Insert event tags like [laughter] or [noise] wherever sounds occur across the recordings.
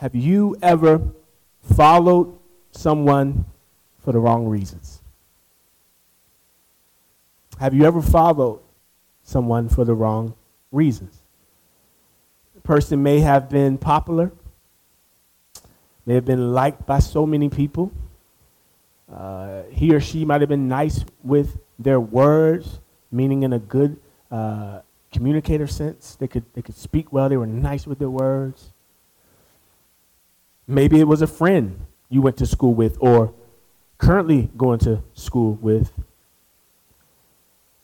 Have you ever followed someone for the wrong reasons? Have you ever followed someone for the wrong reasons? The person may have been popular, may have been liked by so many people. Uh, he or she might have been nice with their words, meaning in a good uh, communicator sense. They could, they could speak well, they were nice with their words. Maybe it was a friend you went to school with or currently going to school with.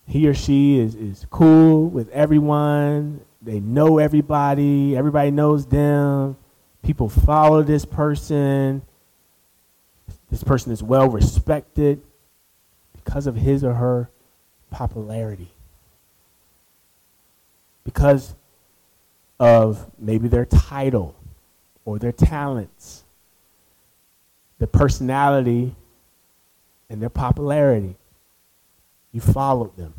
He or she is, is cool with everyone. They know everybody. Everybody knows them. People follow this person. This person is well respected because of his or her popularity. Because of maybe their title or their talents, their personality, and their popularity. You followed them.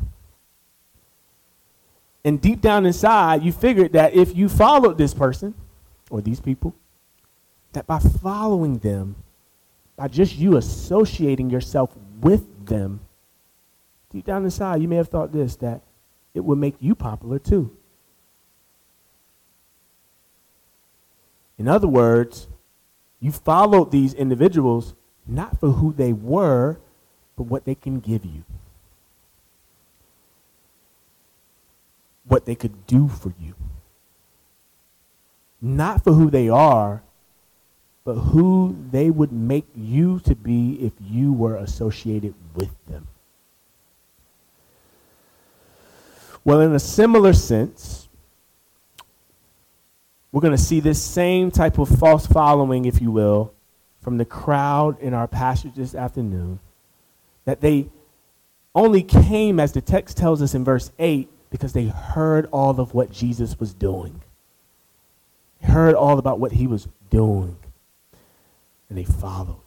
And deep down inside, you figured that if you followed this person or these people, that by following them, by just you associating yourself with them, deep down inside, you may have thought this that it would make you popular too. In other words, you followed these individuals not for who they were, but what they can give you. What they could do for you. Not for who they are, but who they would make you to be if you were associated with them. Well, in a similar sense, we're going to see this same type of false following, if you will, from the crowd in our passage this afternoon. That they only came, as the text tells us in verse 8, because they heard all of what Jesus was doing. They heard all about what he was doing. And they followed.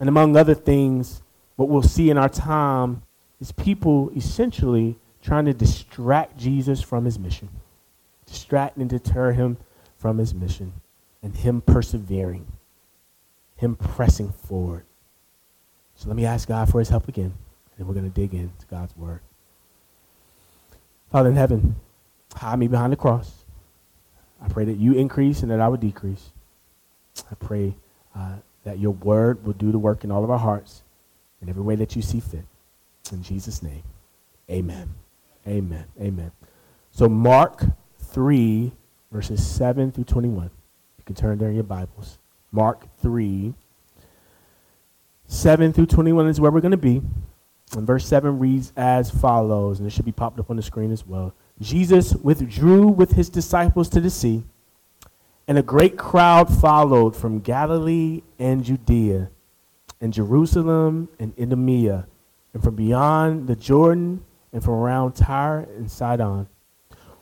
And among other things, what we'll see in our time is people essentially trying to distract Jesus from his mission distract and deter him from his mission, and him persevering, him pressing forward. So let me ask God for his help again, and we're going to dig into God's word. Father in heaven, hide me behind the cross. I pray that you increase and that I would decrease. I pray uh, that your word will do the work in all of our hearts in every way that you see fit. In Jesus' name, amen. Amen. Amen. So, Mark 3, verses 7 through 21. You can turn there in your Bibles. Mark 3, 7 through 21 is where we're going to be. And verse 7 reads as follows, and it should be popped up on the screen as well. Jesus withdrew with his disciples to the sea, and a great crowd followed from Galilee and Judea, and Jerusalem and Idumea, and from beyond the Jordan, and from around Tyre and Sidon.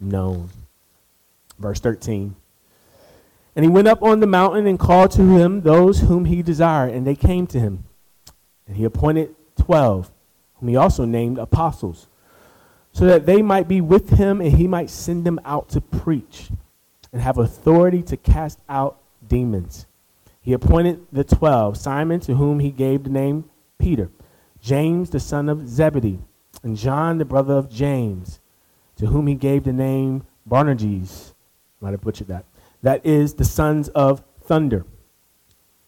known. Verse 13. And he went up on the mountain and called to him those whom he desired, and they came to him. And he appointed twelve, whom he also named apostles, so that they might be with him and he might send them out to preach and have authority to cast out demons. He appointed the twelve Simon, to whom he gave the name Peter, James, the son of Zebedee, and John, the brother of James to whom he gave the name Boanerges. Might have butchered that. That is the sons of thunder.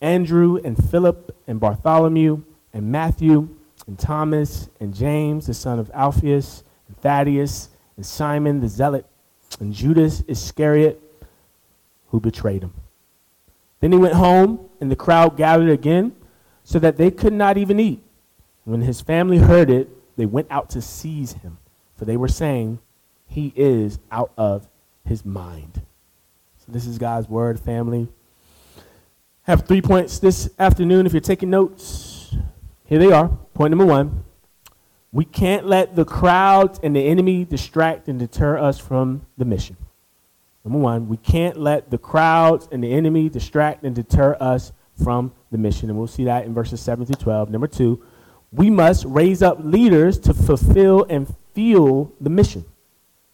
Andrew and Philip and Bartholomew and Matthew and Thomas and James, the son of Alphaeus and Thaddeus and Simon the zealot and Judas Iscariot, who betrayed him. Then he went home, and the crowd gathered again, so that they could not even eat. When his family heard it, they went out to seize him, for they were saying, he is out of his mind. So this is God's word, family. Have three points this afternoon if you're taking notes. Here they are. Point number one we can't let the crowds and the enemy distract and deter us from the mission. Number one, we can't let the crowds and the enemy distract and deter us from the mission. And we'll see that in verses 7 through 12. Number two, we must raise up leaders to fulfill and fuel the mission.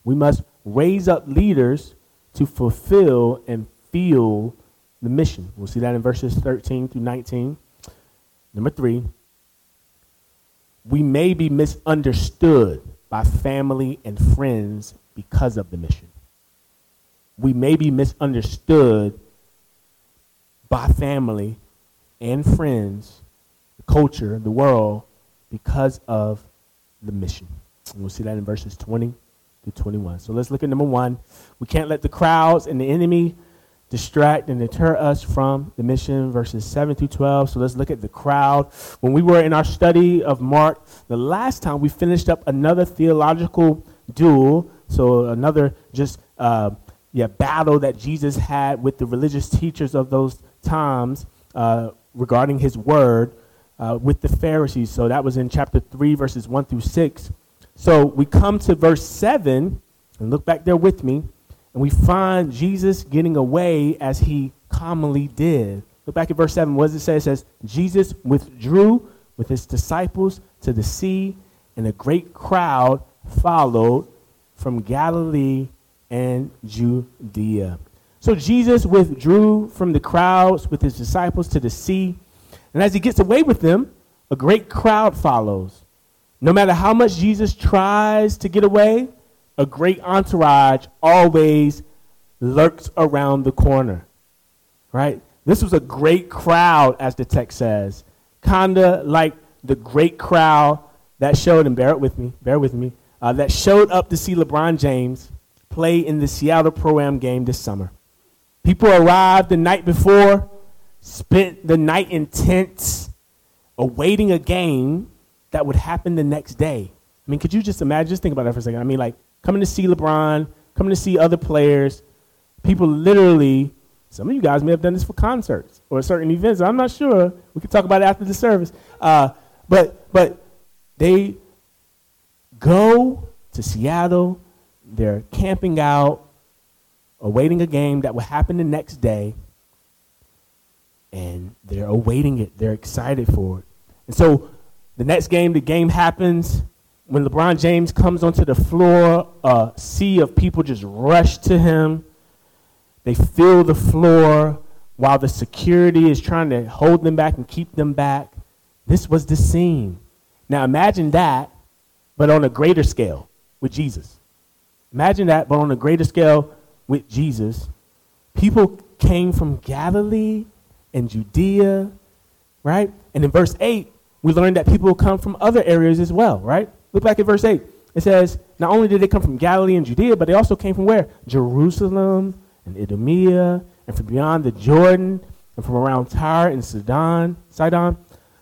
We must raise up leaders to fulfill and fuel the mission. We'll see that in verses 13 through 19. Number three, we may be misunderstood by family and friends because of the mission. We may be misunderstood by family and friends, the culture, the world, because of the mission. And we'll see that in verses 20 to 21. So let's look at number one. We can't let the crowds and the enemy distract and deter us from the mission, verses 7 through 12. So let's look at the crowd. When we were in our study of Mark, the last time we finished up another theological duel, so another just uh, yeah battle that Jesus had with the religious teachers of those times uh, regarding his word uh, with the Pharisees. So that was in chapter 3, verses 1 through 6. So we come to verse 7, and look back there with me. And we find Jesus getting away as he commonly did. Look back at verse 7. What does it say? It says, Jesus withdrew with his disciples to the sea, and a great crowd followed from Galilee and Judea. So Jesus withdrew from the crowds with his disciples to the sea. And as he gets away with them, a great crowd follows. No matter how much Jesus tries to get away, a great entourage always lurks around the corner. Right? This was a great crowd, as the text says. Kinda like the great crowd that showed, and bear it with me, bear with me, uh, that showed up to see LeBron James play in the Seattle Pro Am game this summer. People arrived the night before, spent the night in tents, awaiting a game that would happen the next day. I mean, could you just imagine? Just think about that for a second. I mean, like, coming to see LeBron, coming to see other players. People literally, some of you guys may have done this for concerts or certain events. I'm not sure. We could talk about it after the service. Uh, but but they go to Seattle. They're camping out, awaiting a game that will happen the next day, and they're awaiting it. They're excited for it. And so the next game, the game happens when LeBron James comes onto the floor, a sea of people just rush to him. They fill the floor while the security is trying to hold them back and keep them back. This was the scene. Now imagine that, but on a greater scale with Jesus. Imagine that, but on a greater scale with Jesus. People came from Galilee and Judea, right? And in verse 8, we learned that people come from other areas as well, right? Look back at verse 8. It says, Not only did they come from Galilee and Judea, but they also came from where? Jerusalem and Idumea and from beyond the Jordan and from around Tyre and Sidon. Sidon.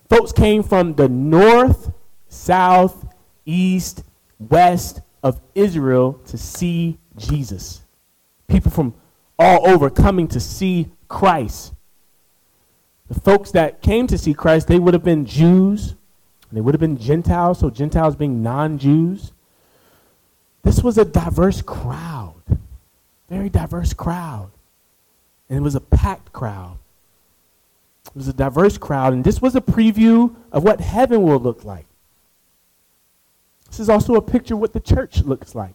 Folks came from the north, south, east, west of Israel to see Jesus. People from all over coming to see Christ. The folks that came to see Christ, they would have been Jews, they would have been Gentiles, so Gentiles being non Jews. This was a diverse crowd, very diverse crowd. And it was a packed crowd. It was a diverse crowd, and this was a preview of what heaven will look like. This is also a picture of what the church looks like.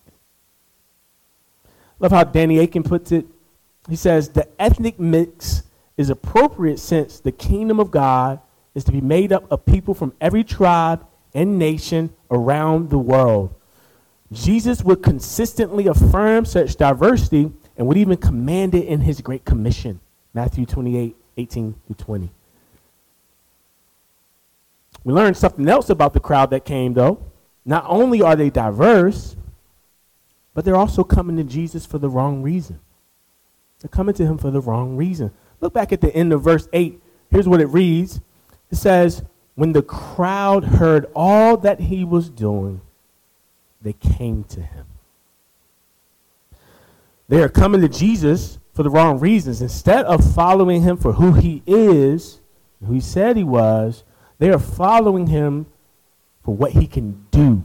Love how Danny Akin puts it. He says, The ethnic mix is appropriate since the kingdom of God is to be made up of people from every tribe and nation around the world. Jesus would consistently affirm such diversity and would even command it in his Great Commission, Matthew 28 18 through 20. We learned something else about the crowd that came, though. Not only are they diverse, but they're also coming to Jesus for the wrong reason. They're coming to him for the wrong reason. Look back at the end of verse 8. Here's what it reads it says, when the crowd heard all that he was doing, they came to him. They are coming to Jesus for the wrong reasons. Instead of following him for who he is, who he said he was, they are following him for what he can do.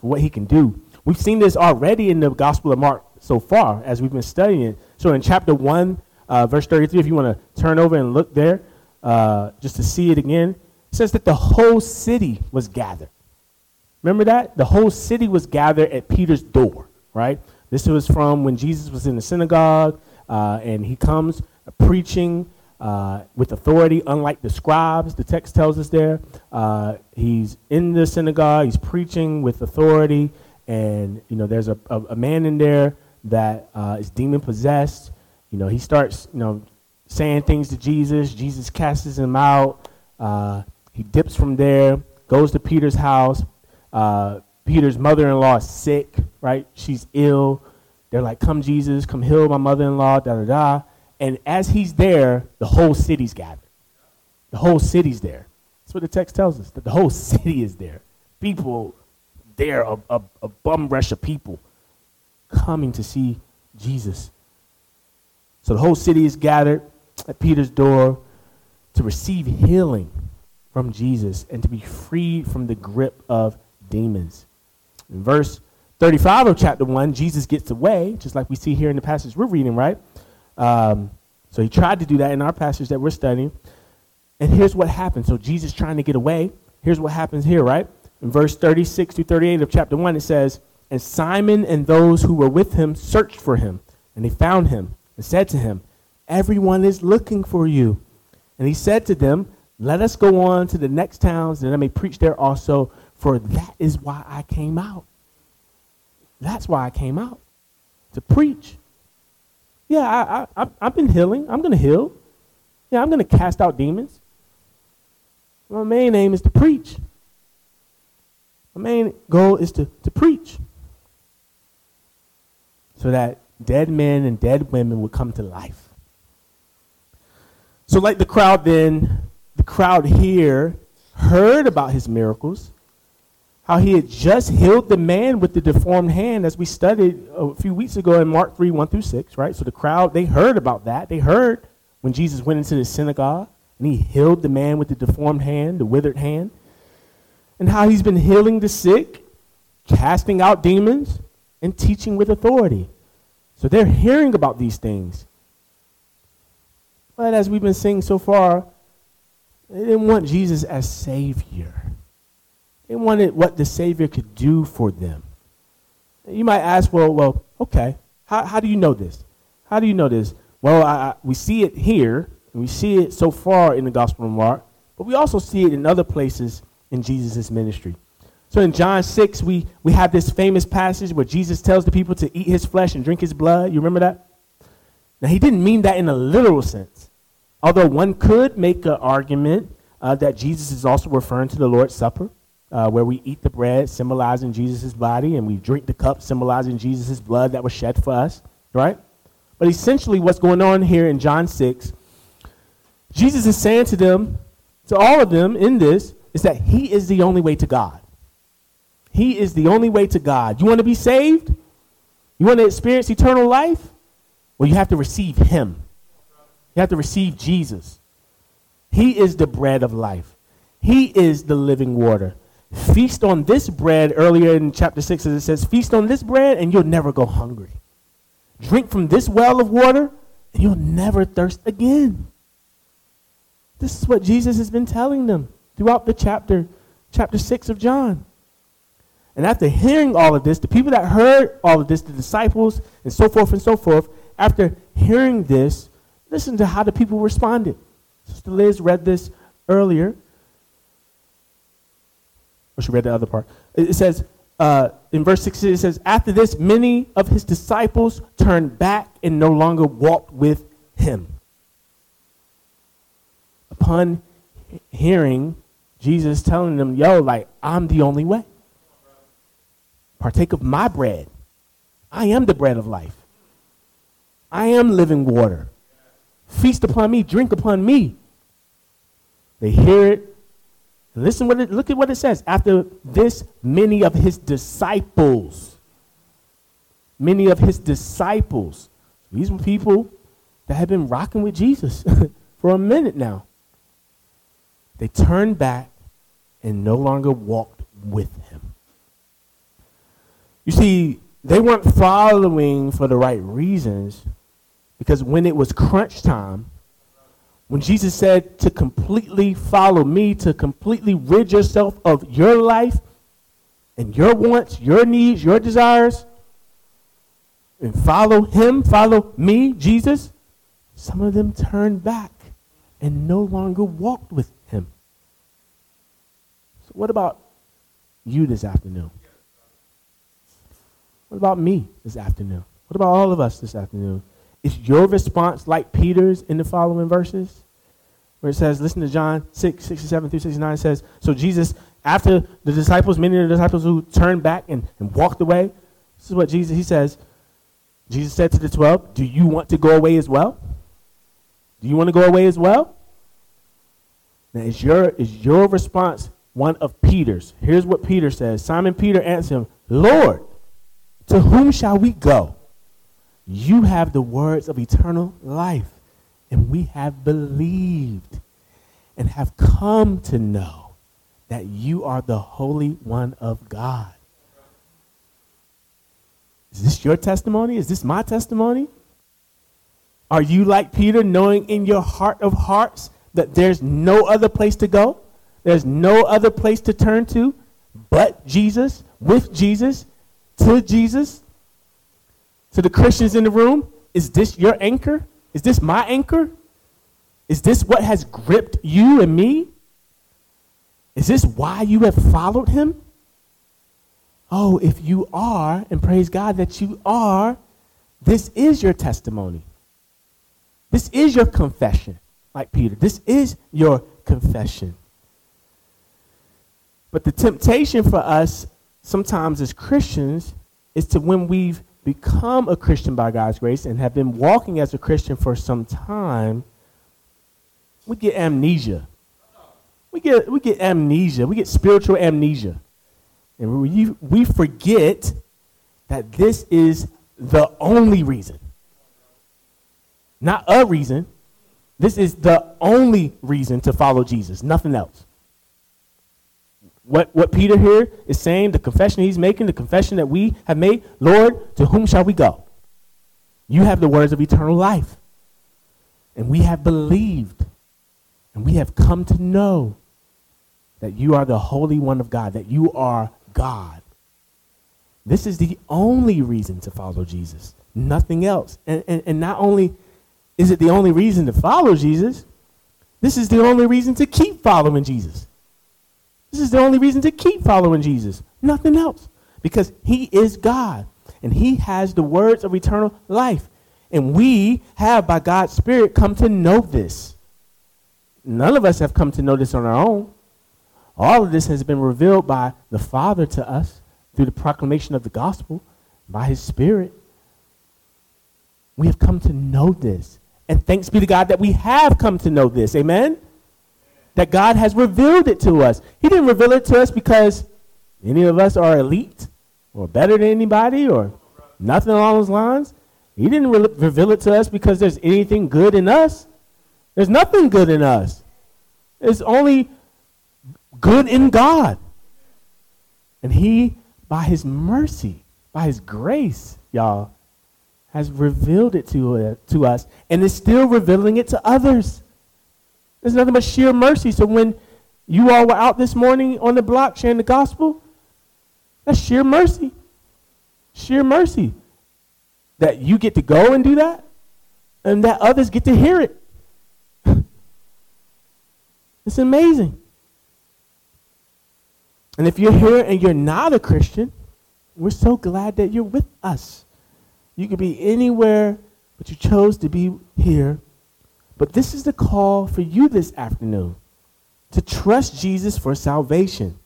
For what he can do. We've seen this already in the Gospel of Mark so far as we've been studying it. So in chapter 1, uh, verse 33, if you want to turn over and look there uh, just to see it again, it says that the whole city was gathered. Remember that? The whole city was gathered at Peter's door, right? This was from when Jesus was in the synagogue uh, and he comes preaching uh, with authority, unlike the scribes, the text tells us there. Uh, he's in the synagogue, he's preaching with authority, and you know there's a, a, a man in there that uh, is demon possessed. You know, he starts, you know, saying things to Jesus. Jesus casts him out. Uh, he dips from there, goes to Peter's house. Uh, Peter's mother-in-law is sick, right? She's ill. They're like, "Come, Jesus, come heal my mother-in-law." Da da da. And as he's there, the whole city's gathered. The whole city's there. That's what the text tells us. That the whole [laughs] city is there. People there, a, a, a bum rush of people coming to see Jesus. So the whole city is gathered at Peter's door to receive healing from Jesus and to be freed from the grip of demons. In verse 35 of chapter 1, Jesus gets away, just like we see here in the passage we're reading, right? Um, so he tried to do that in our passage that we're studying. And here's what happens. So Jesus trying to get away. Here's what happens here, right? In verse 36 to 38 of chapter 1, it says, And Simon and those who were with him searched for him, and they found him and said to him, Everyone is looking for you. And he said to them, Let us go on to the next towns, and I may preach there also, for that is why I came out. That's why I came out, to preach. Yeah, I, I, I've been healing. I'm going to heal. Yeah, I'm going to cast out demons. My main aim is to preach. My main goal is to, to preach so that dead men and dead women would come to life. So, like the crowd then, the crowd here heard about his miracles, how he had just healed the man with the deformed hand, as we studied a few weeks ago in Mark 3 1 through 6, right? So the crowd, they heard about that. They heard when Jesus went into the synagogue and he healed the man with the deformed hand, the withered hand, and how he's been healing the sick, casting out demons, and teaching with authority. So they're hearing about these things. But as we've been seeing so far, they didn't want Jesus as Savior. They wanted what the Savior could do for them. You might ask, well, well, okay, how, how do you know this? How do you know this? Well, I, I, we see it here, and we see it so far in the Gospel of Mark, but we also see it in other places in Jesus' ministry. So in John 6, we, we have this famous passage where Jesus tells the people to eat his flesh and drink his blood. You remember that? Now, he didn't mean that in a literal sense, although one could make an argument uh, that Jesus is also referring to the Lord's Supper uh, where we eat the bread symbolizing Jesus' body and we drink the cup symbolizing Jesus' blood that was shed for us, right? But essentially, what's going on here in John 6, Jesus is saying to them, to all of them in this, is that He is the only way to God. He is the only way to God. You want to be saved? You want to experience eternal life? Well, you have to receive Him. You have to receive Jesus. He is the bread of life. He is the living water. Feast on this bread earlier in chapter 6 as it says, Feast on this bread and you'll never go hungry. Drink from this well of water and you'll never thirst again. This is what Jesus has been telling them throughout the chapter, chapter 6 of John. And after hearing all of this, the people that heard all of this, the disciples and so forth and so forth, after hearing this, listen to how the people responded. Sister Liz read this earlier. Or she read the other part. It says, uh, in verse 16, it says, After this, many of his disciples turned back and no longer walked with him. Upon hearing Jesus telling them, Yo, like, I'm the only way. Partake of my bread. I am the bread of life. I am living water. Feast upon me, drink upon me. They hear it, Listen what it, look at what it says. After this, many of his disciples, many of his disciples, these were people that had been rocking with Jesus [laughs] for a minute now. They turned back and no longer walked with him. You see, they weren't following for the right reasons because when it was crunch time, when Jesus said to completely follow me, to completely rid yourself of your life and your wants, your needs, your desires, and follow him, follow me, Jesus, some of them turned back and no longer walked with him. So, what about you this afternoon? What about me this afternoon? What about all of us this afternoon? Is your response like Peter's in the following verses? Where it says, listen to John 6, 67 through 69 says, So Jesus, after the disciples, many of the disciples who turned back and, and walked away, this is what Jesus, he says, Jesus said to the 12, Do you want to go away as well? Do you want to go away as well? Now, is your, is your response one of Peter's? Here's what Peter says Simon Peter answered him, Lord, to whom shall we go? You have the words of eternal life, and we have believed and have come to know that you are the Holy One of God. Is this your testimony? Is this my testimony? Are you like Peter, knowing in your heart of hearts that there's no other place to go? There's no other place to turn to but Jesus, with Jesus, to Jesus? To the Christians in the room, is this your anchor? Is this my anchor? Is this what has gripped you and me? Is this why you have followed him? Oh, if you are, and praise God that you are, this is your testimony. This is your confession, like Peter. This is your confession. But the temptation for us sometimes as Christians is to when we've become a Christian by God's grace and have been walking as a Christian for some time, we get amnesia. We get, we get amnesia. We get spiritual amnesia. And we, we forget that this is the only reason. Not a reason. This is the only reason to follow Jesus, nothing else. What, what Peter here is saying, the confession he's making, the confession that we have made, Lord, to whom shall we go? You have the words of eternal life. And we have believed, and we have come to know that you are the Holy One of God, that you are God. This is the only reason to follow Jesus, nothing else. And, and, and not only is it the only reason to follow Jesus, this is the only reason to keep following Jesus. This is the only reason to keep following Jesus, nothing else. Because he is God and he has the words of eternal life. And we have, by God's Spirit, come to know this. None of us have come to know this on our own. All of this has been revealed by the Father to us through the proclamation of the gospel, by his Spirit. We have come to know this. And thanks be to God that we have come to know this. Amen? That God has revealed it to us. He didn't reveal it to us because any of us are elite or better than anybody or nothing along those lines. He didn't re- reveal it to us because there's anything good in us. There's nothing good in us. It's only good in God. And He, by His mercy, by His grace, y'all, has revealed it to, uh, to us and is still revealing it to others. There's nothing but sheer mercy. So when you all were out this morning on the block sharing the gospel, that's sheer mercy. Sheer mercy. That you get to go and do that, and that others get to hear it. [laughs] it's amazing. And if you're here and you're not a Christian, we're so glad that you're with us. You could be anywhere, but you chose to be here. But this is the call for you this afternoon to trust Jesus for salvation.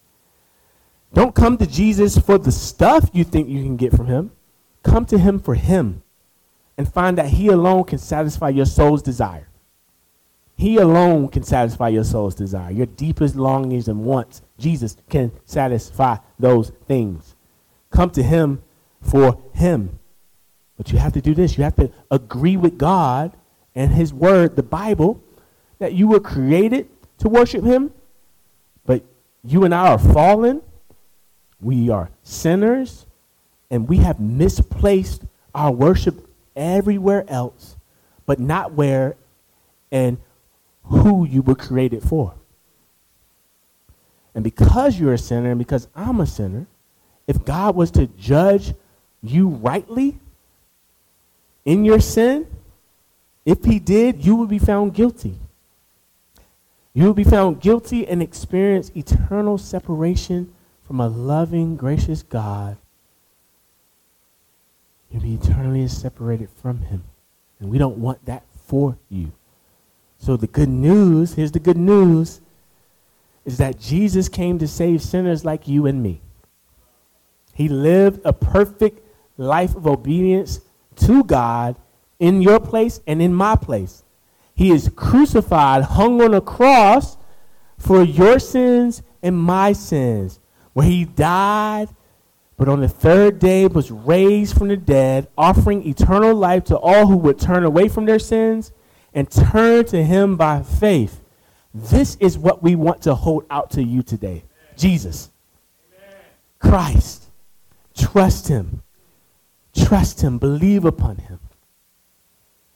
Don't come to Jesus for the stuff you think you can get from him. Come to him for him and find that he alone can satisfy your soul's desire. He alone can satisfy your soul's desire, your deepest longings and wants. Jesus can satisfy those things. Come to Him for Him. But you have to do this. You have to agree with God and his word, the Bible, that you were created to worship him, but you and I are fallen. We are sinners, and we have misplaced our worship everywhere else, but not where and who you were created for. And because you're a sinner and because I'm a sinner, if God was to judge you rightly in your sin, if he did, you would be found guilty. You would be found guilty and experience eternal separation from a loving, gracious God. You'll be eternally separated from him. And we don't want that for you. So the good news, here's the good news, is that Jesus came to save sinners like you and me. He lived a perfect life of obedience to God in your place and in my place. He is crucified, hung on a cross for your sins and my sins, where he died, but on the third day was raised from the dead, offering eternal life to all who would turn away from their sins and turn to him by faith. This is what we want to hold out to you today Jesus, Christ. Trust him. Trust him. Believe upon him.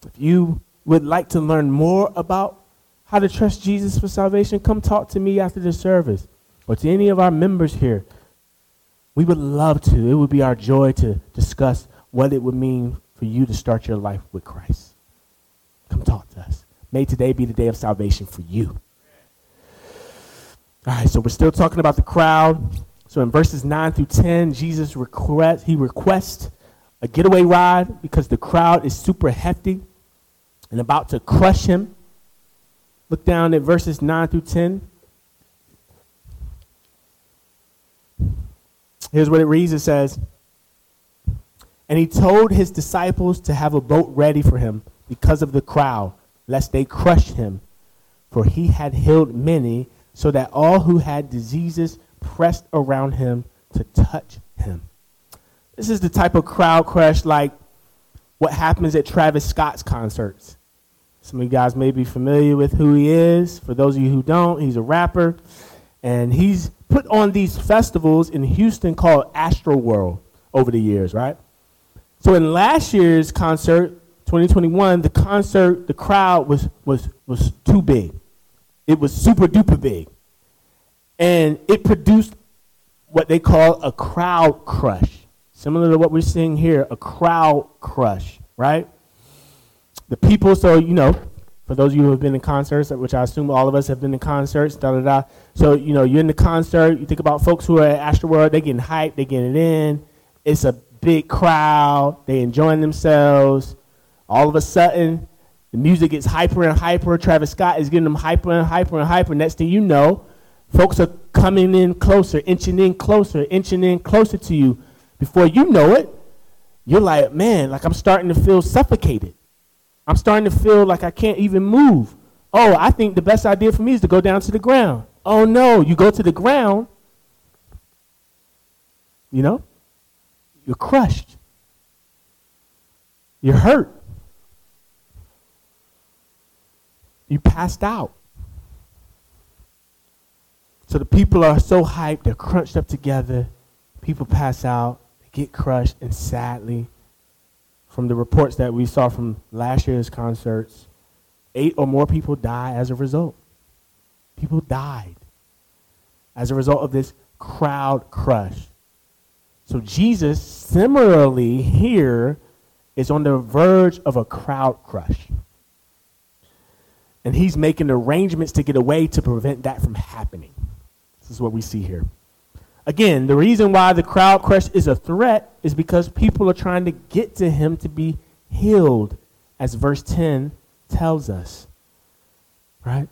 If you would like to learn more about how to trust Jesus for salvation, come talk to me after the service or to any of our members here. We would love to. It would be our joy to discuss what it would mean for you to start your life with Christ. Come talk to us. May today be the day of salvation for you. All right, so we're still talking about the crowd. So in verses 9 through 10, Jesus request, he requests a getaway ride because the crowd is super hefty and about to crush him. Look down at verses 9 through 10. Here's what it reads it says, And he told his disciples to have a boat ready for him because of the crowd, lest they crush him. For he had healed many, so that all who had diseases pressed around him to touch him. This is the type of crowd crush like what happens at Travis Scott's concerts. Some of you guys may be familiar with who he is. For those of you who don't, he's a rapper. And he's put on these festivals in Houston called Astroworld over the years, right? So in last year's concert, 2021, the concert, the crowd was, was, was too big. It was super duper big. And it produced what they call a crowd crush. Similar to what we're seeing here, a crowd crush, right? The people, so, you know, for those of you who have been in concerts, which I assume all of us have been in concerts, da da da. So, you know, you're in the concert, you think about folks who are at Astroworld, they're getting hyped, they're getting it in. It's a big crowd, they enjoying themselves. All of a sudden, the music gets hyper and hyper. Travis Scott is getting them hyper and hyper and hyper. Next thing you know, folks are coming in closer, inching in closer, inching in closer to you. Before you know it, you're like, man, like I'm starting to feel suffocated. I'm starting to feel like I can't even move. Oh, I think the best idea for me is to go down to the ground. Oh no, you go to the ground, you know, you're crushed. You're hurt. You passed out. So the people are so hyped, they're crunched up together. People pass out, they get crushed, and sadly, from the reports that we saw from last year's concerts, eight or more people die as a result. People died as a result of this crowd crush. So Jesus, similarly here, is on the verge of a crowd crush. And he's making arrangements to get away to prevent that from happening. This is what we see here. Again, the reason why the crowd crush is a threat is because people are trying to get to him to be healed, as verse 10 tells us. Right?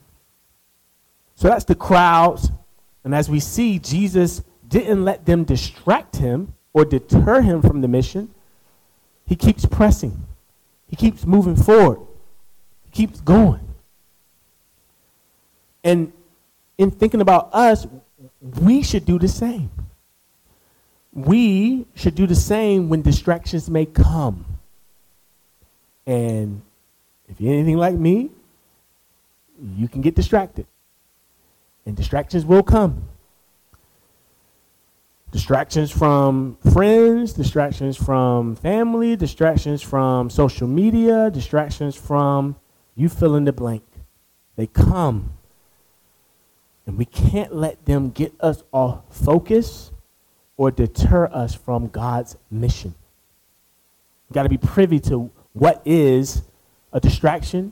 So that's the crowds. And as we see, Jesus didn't let them distract him or deter him from the mission. He keeps pressing, he keeps moving forward, he keeps going. And in thinking about us, we should do the same. We should do the same when distractions may come. And if you're anything like me, you can get distracted. And distractions will come. Distractions from friends, distractions from family, distractions from social media, distractions from you fill in the blank. They come. And we can't let them get us off focus or deter us from God's mission. We've got to be privy to what is a distraction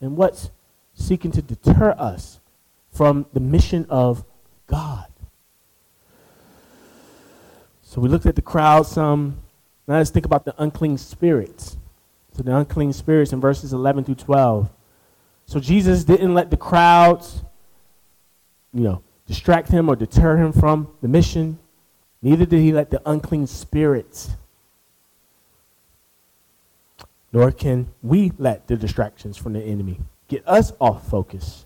and what's seeking to deter us from the mission of God. So we looked at the crowd some. Now let's think about the unclean spirits. So the unclean spirits in verses 11 through 12. So Jesus didn't let the crowds, you know, distract him or deter him from the mission. Neither did he let the unclean spirits. Nor can we let the distractions from the enemy get us off focus,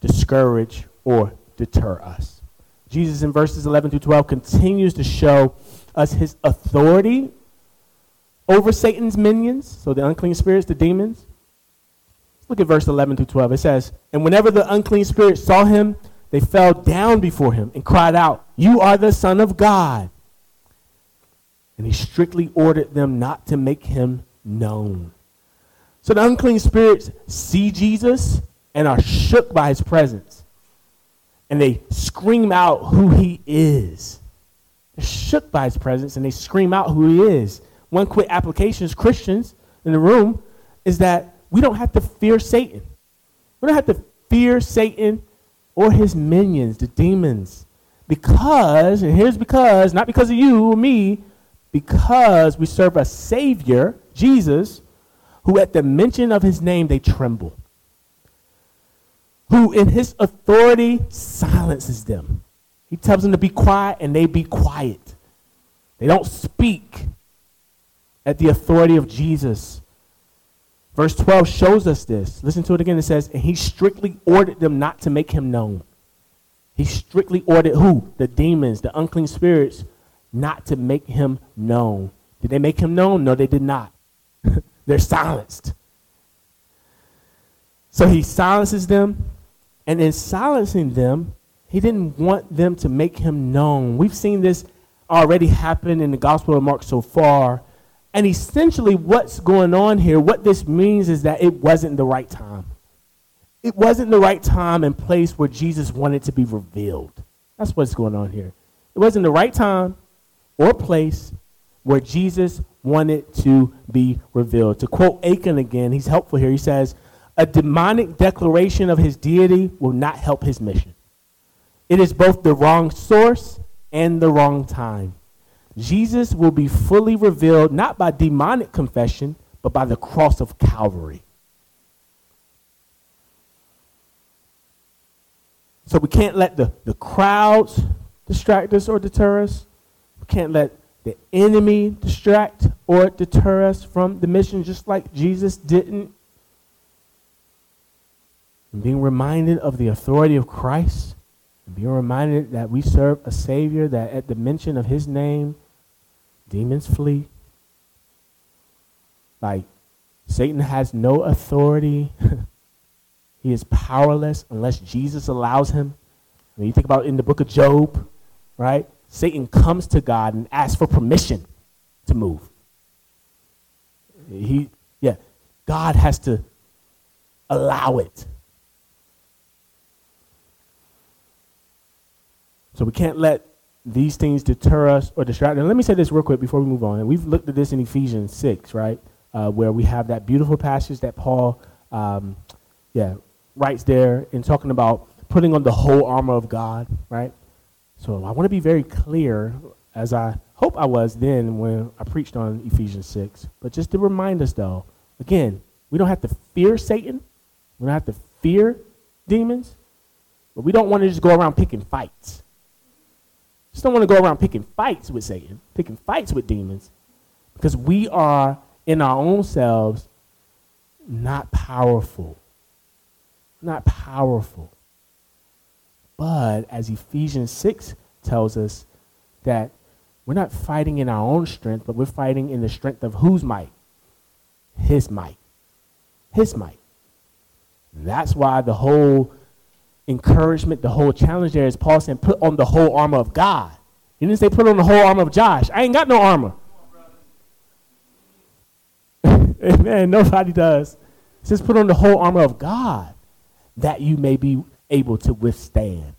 discourage, or deter us. Jesus in verses 11 through 12 continues to show us his authority over Satan's minions, so the unclean spirits, the demons. Look at verse 11 through 12. It says, And whenever the unclean spirits saw him, they fell down before him and cried out, You are the Son of God. And he strictly ordered them not to make him known. So the unclean spirits see Jesus and are shook by his presence and they scream out who he is. They're shook by his presence and they scream out who he is. One quick application as Christians in the room is that we don't have to fear Satan. We don't have to fear Satan or his minions, the demons. Because, and here's because, not because of you or me, because we serve a Savior, Jesus, who at the mention of his name they tremble who in his authority silences them. He tells them to be quiet and they be quiet. They don't speak at the authority of Jesus. Verse 12 shows us this. Listen to it again. It says, And he strictly ordered them not to make him known. He strictly ordered who? The demons, the unclean spirits, not to make him known. Did they make him known? No, they did not. [laughs] They're silenced. So he silences them and in silencing them, he didn't want them to make him known. We've seen this already happen in the Gospel of Mark so far. And essentially, what's going on here, what this means is that it wasn't the right time. It wasn't the right time and place where Jesus wanted to be revealed. That's what's going on here. It wasn't the right time or place where Jesus wanted to be revealed. To quote Akin again, he's helpful here. He says, a demonic declaration of his deity will not help his mission. It is both the wrong source and the wrong time. Jesus will be fully revealed not by demonic confession, but by the cross of Calvary. So we can't let the, the crowds distract us or deter us. We can't let the enemy distract or deter us from the mission, just like Jesus didn't and being reminded of the authority of Christ, and being reminded that we serve a Savior that at the mention of his name, demons flee. Like, Satan has no authority. [laughs] he is powerless unless Jesus allows him. When you think about in the book of Job, right? Satan comes to God and asks for permission to move. He, yeah, God has to allow it. So we can't let these things deter us or distract. And let me say this real quick before we move on. And we've looked at this in Ephesians 6, right? Uh, where we have that beautiful passage that Paul, um, yeah, writes there in talking about putting on the whole armor of God, right? So I want to be very clear, as I hope I was then when I preached on Ephesians 6. But just to remind us, though, again, we don't have to fear Satan. We don't have to fear demons. But we don't want to just go around picking fights. Just don't want to go around picking fights with Satan, picking fights with demons, because we are in our own selves not powerful. Not powerful. But as Ephesians 6 tells us, that we're not fighting in our own strength, but we're fighting in the strength of whose might? His might. his might. That's why the whole encouragement, the whole challenge there is Paul saying, put on the whole armor of God. He didn't say put on the whole armor of Josh. I ain't got no armor. [laughs] Amen. Nobody does. It says put on the whole armor of God that you may be able to withstand.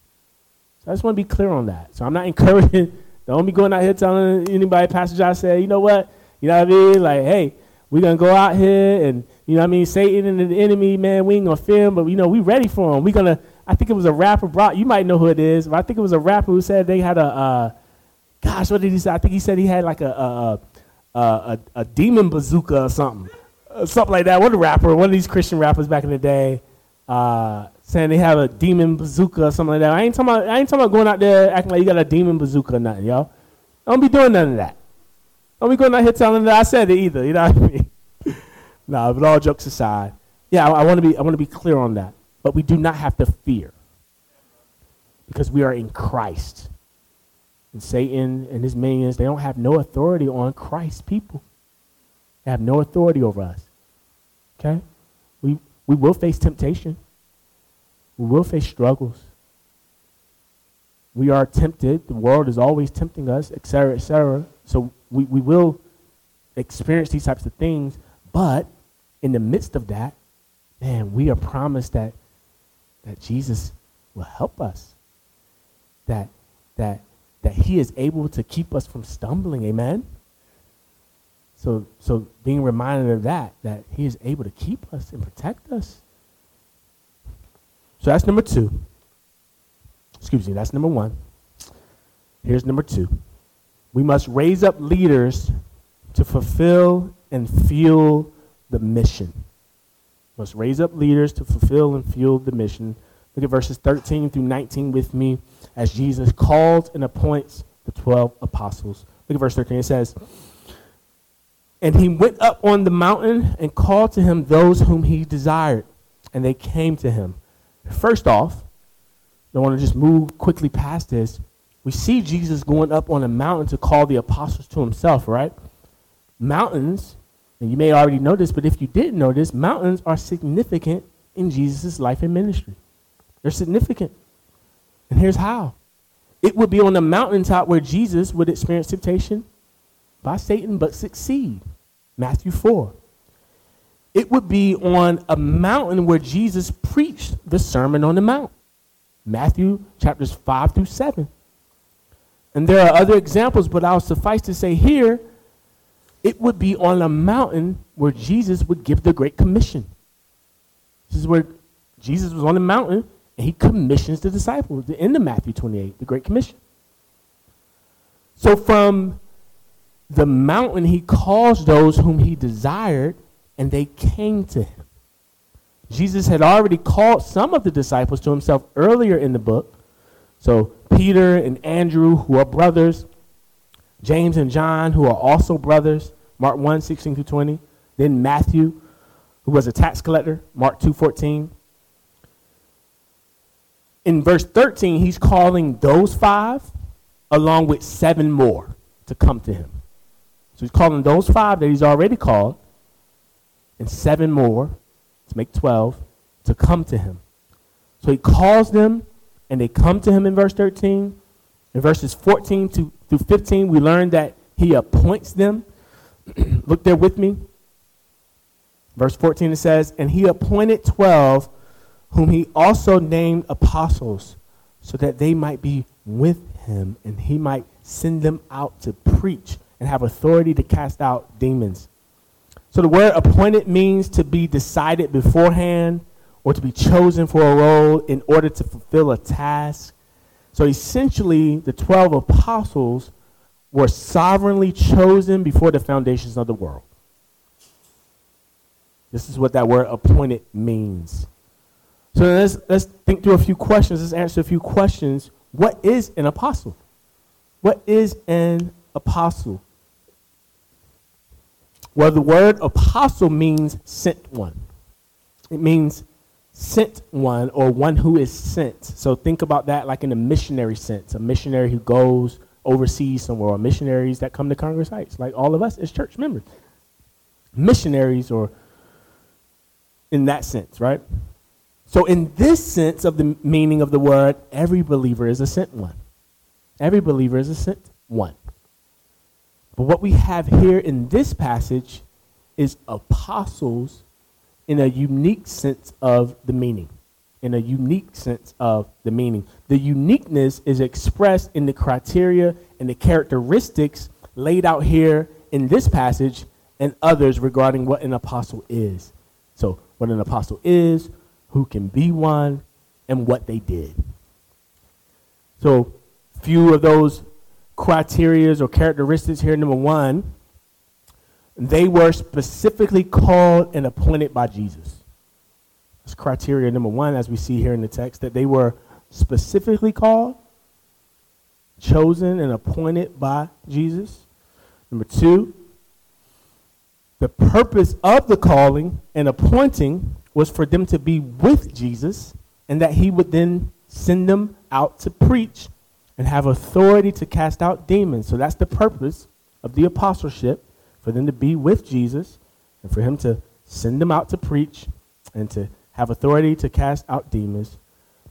So I just want to be clear on that. So I'm not [laughs] encouraging, don't be going out here telling anybody, Pastor Josh said, you know what? You know what I mean? Like, hey, we're going to go out here and, you know what I mean? Satan and the enemy, man, we ain't going to fear him, but, you know, we ready for him. We're going to, I think it was a rapper, brought, you might know who it is, but I think it was a rapper who said they had a, uh, gosh, what did he say? I think he said he had like a, a, a, a, a demon bazooka or something. Uh, something like that. What a rapper, one of these Christian rappers back in the day, uh, saying they have a demon bazooka or something like that. I ain't talking about, I ain't talking about going out there acting like you got a demon bazooka or nothing, y'all. Don't be doing none of that. Don't be going out here telling that I said it either. You know what I mean? [laughs] no, but all jokes aside, yeah, I, I want to be I want to be clear on that. But we do not have to fear because we are in Christ. And Satan and his minions, they don't have no authority on Christ's people. They have no authority over us. Okay? We, we will face temptation. We will face struggles. We are tempted. The world is always tempting us, etc., etc. So we, we will experience these types of things, but in the midst of that, man, we are promised that that Jesus will help us. That that that he is able to keep us from stumbling, amen. So so being reminded of that, that he is able to keep us and protect us. So that's number two. Excuse me, that's number one. Here's number two. We must raise up leaders to fulfill and fuel the mission. Must raise up leaders to fulfill and fuel the mission. Look at verses 13 through 19 with me as Jesus calls and appoints the 12 apostles. Look at verse 13. It says, And he went up on the mountain and called to him those whom he desired, and they came to him. First off, I want to just move quickly past this we see Jesus going up on a mountain to call the apostles to himself, right? Mountains, and you may already know this, but if you didn't know this, mountains are significant in Jesus' life and ministry. They're significant. And here's how it would be on the mountaintop where Jesus would experience temptation by Satan but succeed. Matthew 4. It would be on a mountain where Jesus preached the Sermon on the Mount. Matthew chapters 5 through 7. And there are other examples, but I'll suffice to say here, it would be on a mountain where Jesus would give the Great Commission. This is where Jesus was on the mountain and he commissions the disciples, in the Matthew 28, the Great Commission. So from the mountain, he calls those whom he desired, and they came to him. Jesus had already called some of the disciples to himself earlier in the book. So Peter and Andrew, who are brothers, James and John, who are also brothers, Mark 1, 16 through 20. Then Matthew, who was a tax collector, Mark 2, 14. In verse 13, he's calling those five along with seven more to come to him. So he's calling those five that he's already called and seven more to make 12 to come to him. So he calls them and they come to him in verse 13. In verses 14 to, through 15, we learn that he appoints them. [clears throat] Look there with me. Verse 14 it says, And he appointed 12, whom he also named apostles, so that they might be with him and he might send them out to preach and have authority to cast out demons. So the word appointed means to be decided beforehand or to be chosen for a role in order to fulfill a task. So essentially, the 12 apostles were sovereignly chosen before the foundations of the world. This is what that word appointed means. So let's, let's think through a few questions. Let's answer a few questions. What is an apostle? What is an apostle? Well, the word apostle means sent one. It means sent one or one who is sent. So think about that like in a missionary sense, a missionary who goes overseas somewhere, or missionaries that come to Congress Heights, like all of us as church members. Missionaries or in that sense, right? So, in this sense of the meaning of the word, every believer is a sent one. Every believer is a sent one. But what we have here in this passage is apostles in a unique sense of the meaning. In a unique sense of the meaning. The uniqueness is expressed in the criteria and the characteristics laid out here in this passage and others regarding what an apostle is. So, what an apostle is, who can be one, and what they did. So, few of those criterias or characteristics here. Number one, they were specifically called and appointed by Jesus. That's criteria number one, as we see here in the text, that they were specifically called, chosen, and appointed by Jesus. Number two, the purpose of the calling and appointing was for them to be with Jesus and that he would then send them out to preach and have authority to cast out demons. So that's the purpose of the apostleship for them to be with Jesus and for him to send them out to preach and to have authority to cast out demons.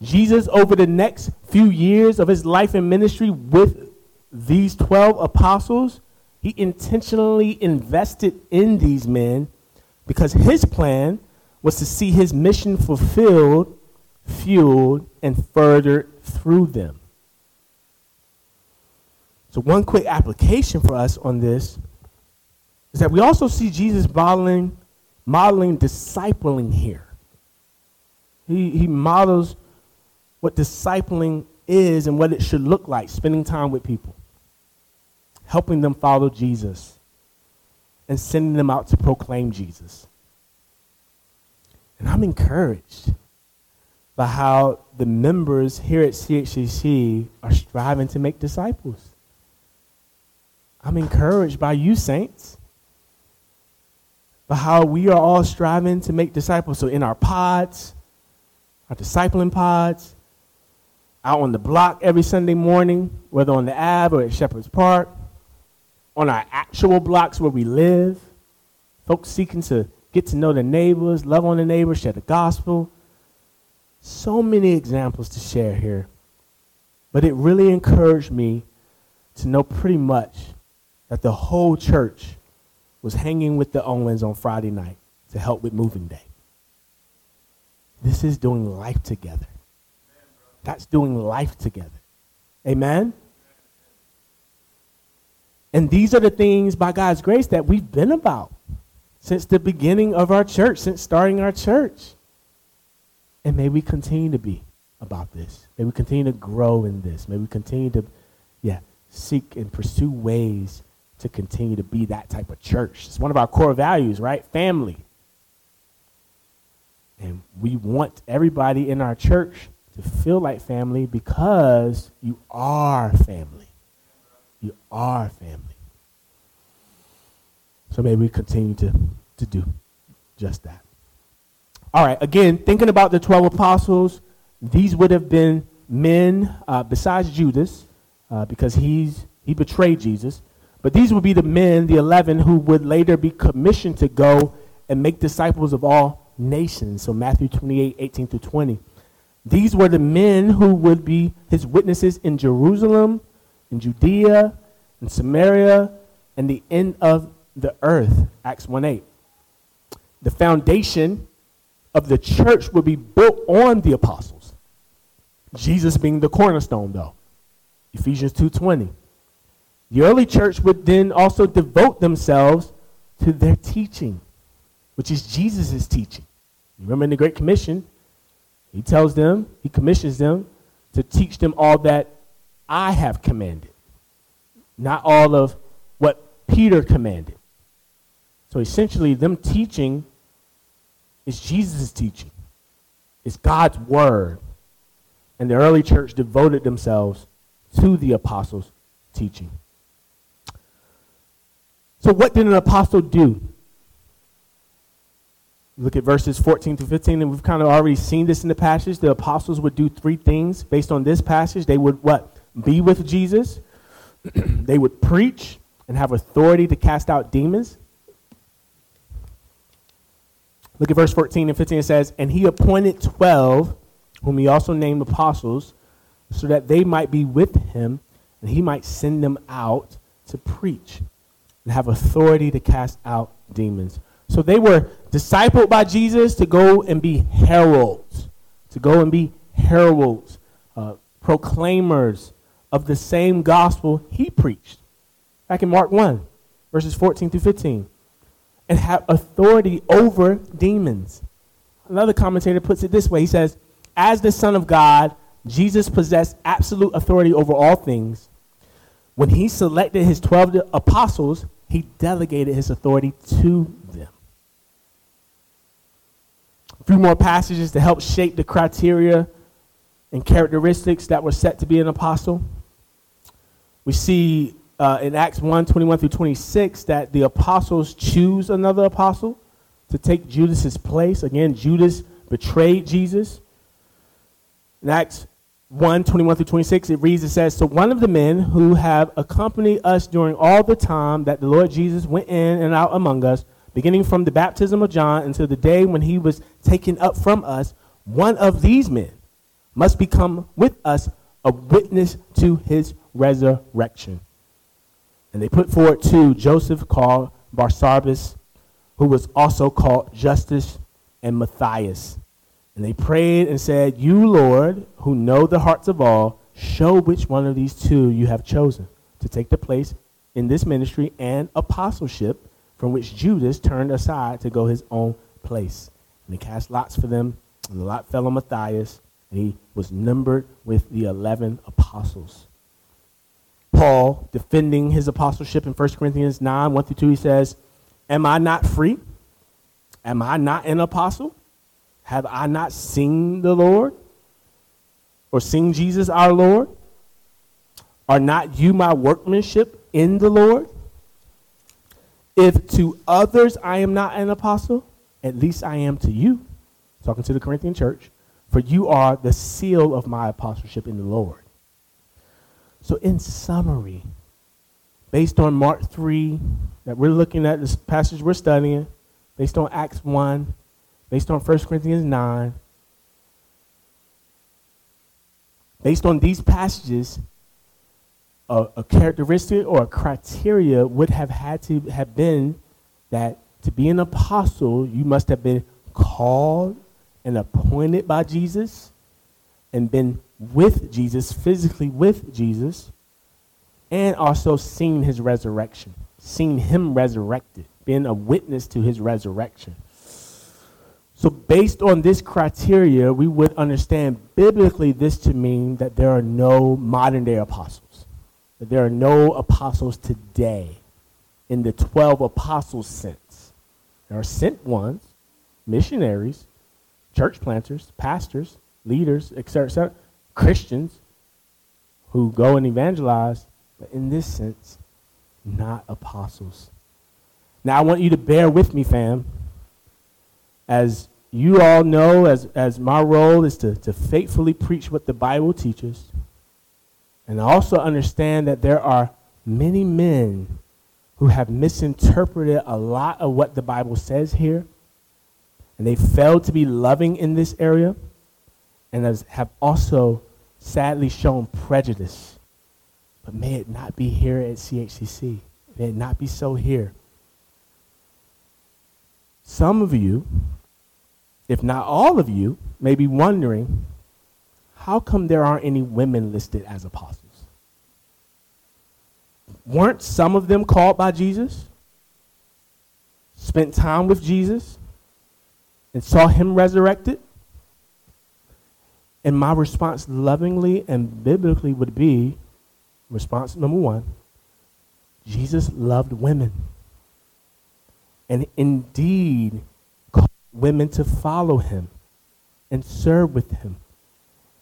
Jesus, over the next few years of his life and ministry with these 12 apostles, he intentionally invested in these men because his plan was to see his mission fulfilled, fueled, and furthered through them. So, one quick application for us on this is that we also see Jesus modeling, modeling discipling here. He, he models what discipling is and what it should look like, spending time with people helping them follow Jesus, and sending them out to proclaim Jesus. And I'm encouraged by how the members here at CHCC are striving to make disciples. I'm encouraged by you, saints, by how we are all striving to make disciples. So, in our pods, our discipling pods, out on the block every Sunday morning, whether on the Ave or at Shepherd's Park, on our actual blocks where we live, folks seeking to get to know their neighbors, love on the neighbors, share the gospel. So many examples to share here. But it really encouraged me to know pretty much that the whole church was hanging with the Owens on Friday night to help with moving day. This is doing life together. That's doing life together. Amen? And these are the things, by God's grace, that we've been about since the beginning of our church, since starting our church. And may we continue to be about this. May we continue to grow in this. May we continue to, yeah, seek and pursue ways to continue to be that type of church. It's one of our core values, right? Family. And we want everybody in our church to feel like family because you are family. You are family. So may we continue to, to do just that. All right, again, thinking about the 12 apostles, these would have been men uh, besides Judas, uh, because he's, he betrayed Jesus. But these would be the men, the 11, who would later be commissioned to go and make disciples of all nations. So Matthew 28, 18 through 20. These were the men who would be his witnesses in Jerusalem, in Judea, in Samaria, and the end of the earth. Acts 1 8. The foundation of the church would be built on the apostles. Jesus being the cornerstone, though. Ephesians 2:20. The early church would then also devote themselves to their teaching, which is Jesus' teaching. Remember in the Great Commission, he tells them, he commissions them to teach them all that I have commanded not all of what Peter commanded. So essentially, them teaching is Jesus' teaching, it's God's word. And the early church devoted themselves to the apostles' teaching. So, what did an apostle do? Look at verses 14 to 15, and we've kind of already seen this in the passage. The apostles would do three things based on this passage. They would what? Be with Jesus. [clears throat] they would preach and have authority to cast out demons. Look at verse 14 and 15. It says, And he appointed 12, whom he also named apostles, so that they might be with him, and he might send them out to preach and have authority to cast out demons. So they were discipled by Jesus to go and be heralds, to go and be heralds, uh, proclaimers of the same gospel he preached. Back in Mark 1, verses 14 through 15. And have authority over demons. Another commentator puts it this way He says, As the Son of God, Jesus possessed absolute authority over all things. When he selected his 12 apostles, he delegated his authority to them. A few more passages to help shape the criteria and characteristics that were set to be an apostle. We see uh, in Acts 1 21 through 26 that the apostles choose another apostle to take Judas's place. Again, Judas betrayed Jesus. In Acts 1 21 through 26, it reads, it says, So one of the men who have accompanied us during all the time that the Lord Jesus went in and out among us, beginning from the baptism of John until the day when he was taken up from us, one of these men must become with us a witness to his resurrection. And they put forward two Joseph called Barsabas, who was also called Justus, and Matthias. And they prayed and said, You, Lord, who know the hearts of all, show which one of these two you have chosen to take the place in this ministry and apostleship from which Judas turned aside to go his own place. And they cast lots for them, and the lot fell on Matthias, and he was numbered with the 11 apostles. Paul, defending his apostleship in 1 Corinthians 9 1 through 2, he says, Am I not free? Am I not an apostle? Have I not seen the Lord? Or seen Jesus our Lord? Are not you my workmanship in the Lord? If to others I am not an apostle, at least I am to you. Talking to the Corinthian church. For you are the seal of my apostleship in the Lord. So, in summary, based on Mark 3, that we're looking at, this passage we're studying, based on Acts 1, based on 1 Corinthians 9, based on these passages, a, a, characteristic or a criteria would have had to have been that to be an apostle, you must have been called and appointed by Jesus and been with Jesus, physically with Jesus, and also seen his resurrection, seen him resurrected, been a witness to his resurrection. So, based on this criteria, we would understand biblically this to mean that there are no modern day apostles, that there are no apostles today in the 12 apostles sense. There are sent ones, missionaries, church planters, pastors, leaders, etc., etc., Christians who go and evangelize, but in this sense, not apostles. Now, I want you to bear with me, fam as you all know, as, as my role is to, to faithfully preach what the Bible teaches, and also understand that there are many men who have misinterpreted a lot of what the Bible says here, and they failed to be loving in this area, and as, have also sadly shown prejudice. But may it not be here at CHCC. May it not be so here. Some of you if not all of you, may be wondering how come there aren't any women listed as apostles? Weren't some of them called by Jesus? Spent time with Jesus? And saw him resurrected? And my response, lovingly and biblically, would be response number one Jesus loved women. And indeed, women to follow him and serve with him.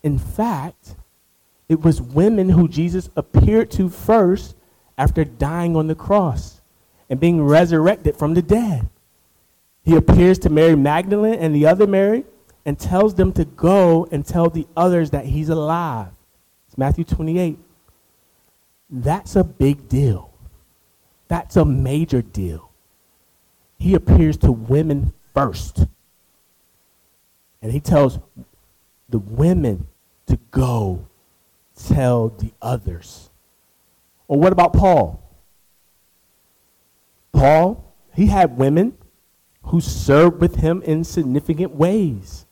In fact, it was women who Jesus appeared to first after dying on the cross and being resurrected from the dead. He appears to Mary Magdalene and the other Mary and tells them to go and tell the others that he's alive. It's Matthew 28. That's a big deal. That's a major deal. He appears to women first And he tells the women to go tell the others. Or what about Paul? Paul, he had women who served with him in significant ways.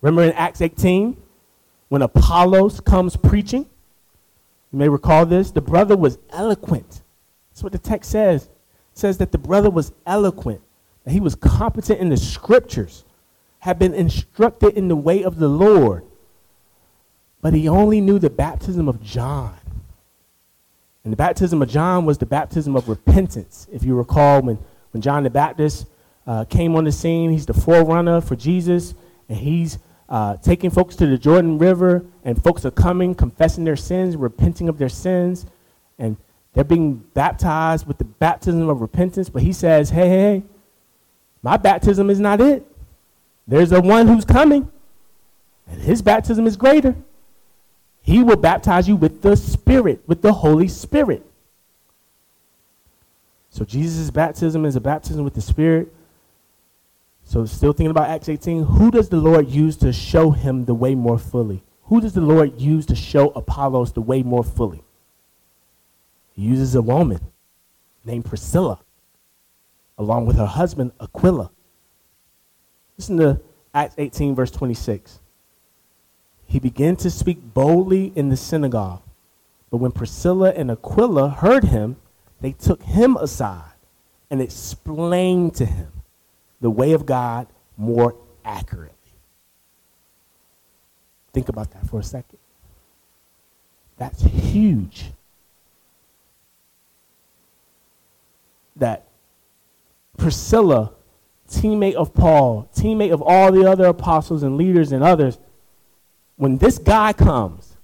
Remember in Acts 18 when Apollos comes preaching? You may recall this. The brother was eloquent. That's what the text says. It says that the brother was eloquent, that he was competent in the scriptures, had been instructed in the way of the Lord. But he only knew the baptism of John. And the baptism of John was the baptism of repentance. If you recall, when, when John the Baptist uh, came on the scene, he's the forerunner for Jesus, and he's uh, taking folks to the Jordan River, and folks are coming, confessing their sins, repenting of their sins, and they're being baptized with the baptism of repentance. But he says, hey, hey, hey, my baptism is not it. There's a one who's coming, and his baptism is greater. He will baptize you with the Spirit, with the Holy Spirit. So Jesus' baptism is a baptism with the Spirit. So still thinking about Acts 18, who does the Lord use to show him the way more fully? Who does the Lord use to show Apollos the way more fully? He uses a woman named Priscilla, along with her husband Aquila. Listen to Acts 18, verse 26. He began to speak boldly in the synagogue. But when Priscilla and Aquila heard him, they took him aside and explained to him the way of God more accurately. Think about that for a second. That's huge. That Priscilla, teammate of Paul, teammate of all the other apostles and leaders and others, when this guy comes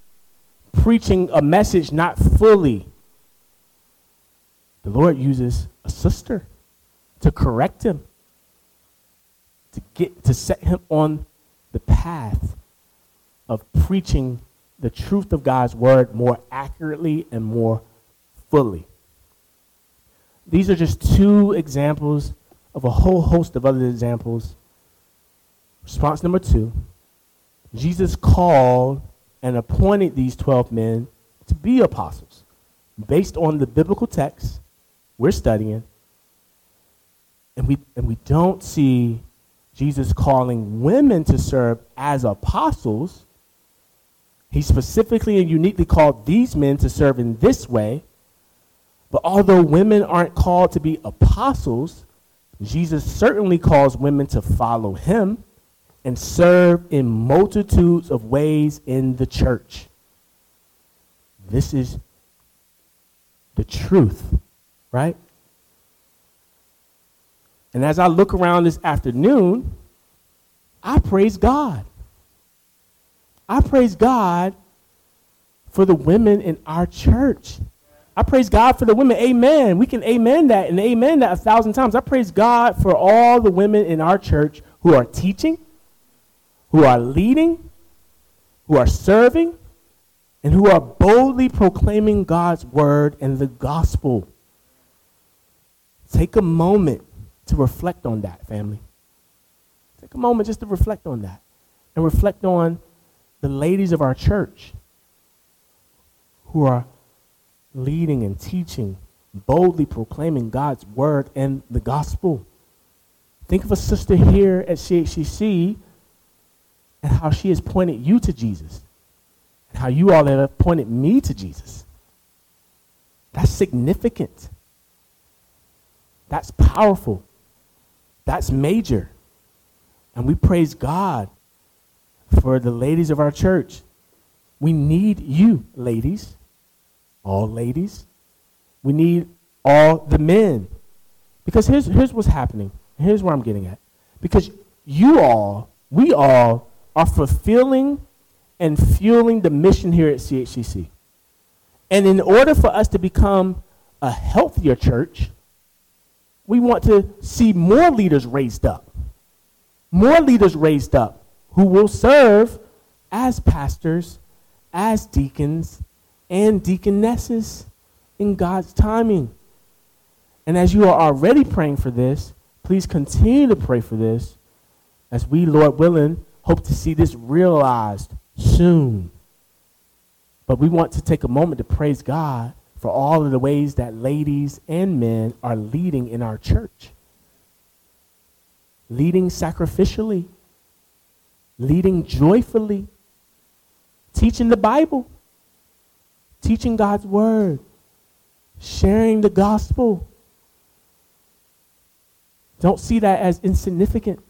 preaching a message not fully, the Lord uses a sister to correct him, to get to set him on the path of preaching the truth of God's word more accurately and more fully. These are just two examples of a whole host of other examples. Response number two Jesus called and appointed these 12 men to be apostles based on the biblical text we're studying. And we, and we don't see Jesus calling women to serve as apostles. He specifically and uniquely called these men to serve in this way. But although women aren't called to be apostles, Jesus certainly calls women to follow him and serve in multitudes of ways in the church. This is the truth, right? And as I look around this afternoon, I praise God. I praise God for the women in our church. I praise God for the women. Amen. We can amen that and amen that a thousand times. I praise God for all the women in our church who are teaching, who are leading, who are serving, and who are boldly proclaiming God's word and the gospel. Take a moment to reflect on that, family. Take a moment just to reflect on that and reflect on the ladies of our church who are leading and teaching, boldly proclaiming God's word and the gospel. Think of a sister here at CHCC and how she has pointed you to Jesus, and how you all have pointed me to Jesus. That's significant. That's powerful. That's major. And we praise God for the ladies of our church. We need you, ladies, all ladies. We need all the men. Because here's, here's what's happening. Here's where I'm getting at. Because you all, we all are fulfilling and fueling the mission here at CHCC. And in order for us to become a healthier church, we want to see more leaders raised up. More leaders raised up who will serve as pastors, as deacons, and deaconesses in God's timing. And as you are already praying for this, please continue to pray for this as we, Lord willing, hope to see this realized soon. But we want to take a moment to praise God for all of the ways that ladies and men are leading in our church. Leading sacrificially, leading joyfully, teaching the Bible, teaching God's word, sharing the gospel. Don't see that as insignificant.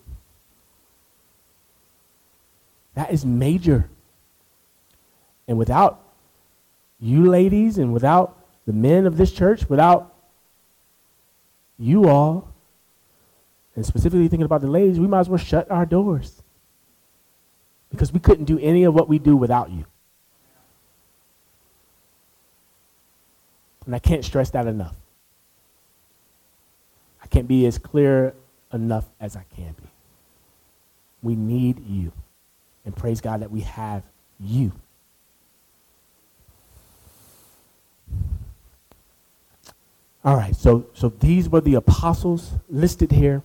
That is major. And without you ladies and without the men of this church, without you all, and specifically thinking about the ladies, we might as well shut our doors. Because we couldn't do any of what we do without you. And I can't stress that enough. I can't be as clear enough as I can be. We need you. And praise God that we have you. All right, so, so these were the apostles listed here.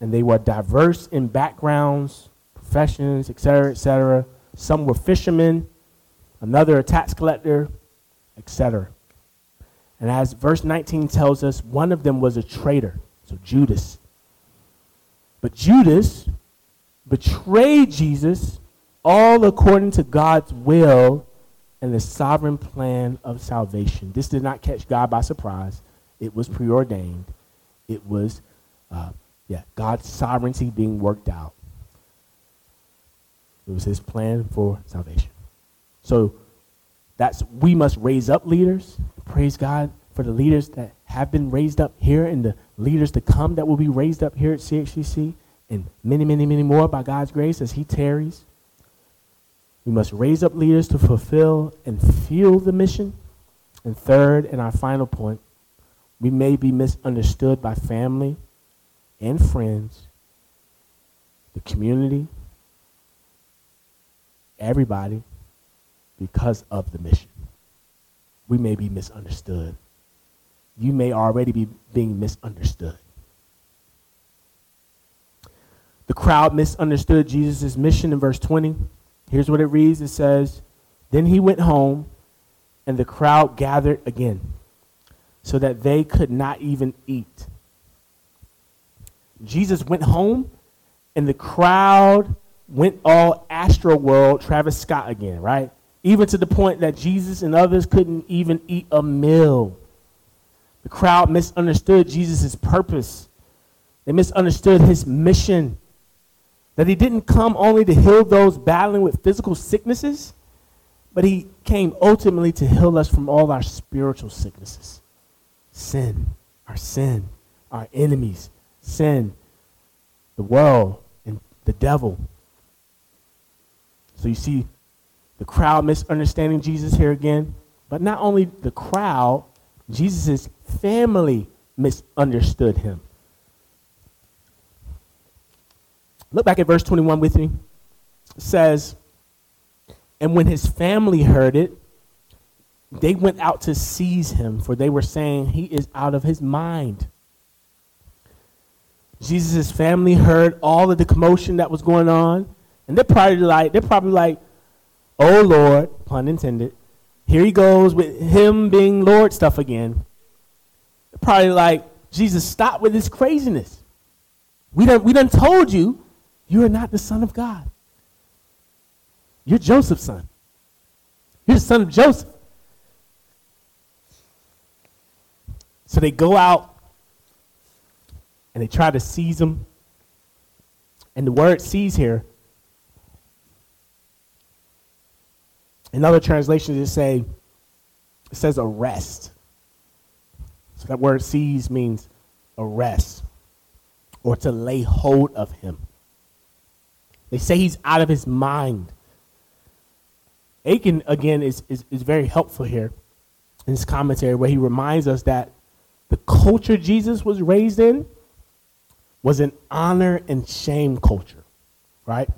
And they were diverse in backgrounds, professions, etc., etc. Some were fishermen, another a tax collector, etc. And as verse 19 tells us, one of them was a traitor, so Judas. But Judas betrayed Jesus all according to God's will and the sovereign plan of salvation. This did not catch God by surprise. It was preordained. It was, uh, yeah, God's sovereignty being worked out. It was his plan for salvation. So that's we must raise up leaders. Praise God for the leaders that have been raised up here and the leaders to come that will be raised up here at CHCC and many, many, many more by God's grace as he tarries. We must raise up leaders to fulfill and fuel the mission. And third, and our final point, we may be misunderstood by family and friends, the community, everybody, because of the mission. We may be misunderstood. You may already be being misunderstood. The crowd misunderstood Jesus' mission in verse 20. Here's what it reads it says, Then he went home, and the crowd gathered again, so that they could not even eat. Jesus went home, and the crowd went all Astroworld, Travis Scott again, right? Even to the point that Jesus and others couldn't even eat a meal. The crowd misunderstood Jesus' purpose. They misunderstood his mission. That he didn't come only to heal those battling with physical sicknesses, but he came ultimately to heal us from all our spiritual sicknesses sin, our sin, our enemies, sin, the world, and the devil. So you see the crowd misunderstanding Jesus here again, but not only the crowd, Jesus' family misunderstood him. Look back at verse 21 with me. It says, And when his family heard it, they went out to seize him, for they were saying, He is out of his mind. Jesus' family heard all of the commotion that was going on, and they're probably like, they're probably like, Oh Lord, pun intended. Here he goes with him being Lord stuff again. Probably like, Jesus, stop with this craziness. We done, we done told you you are not the Son of God. You're Joseph's son. You're the son of Joseph. So they go out and they try to seize him. And the word seize here, in other translations, it say it says arrest. So that word seize means arrest or to lay hold of him. They say he's out of his mind. Akin, again, is, is, is very helpful here in his commentary, where he reminds us that the culture Jesus was raised in was an honor and shame culture, right?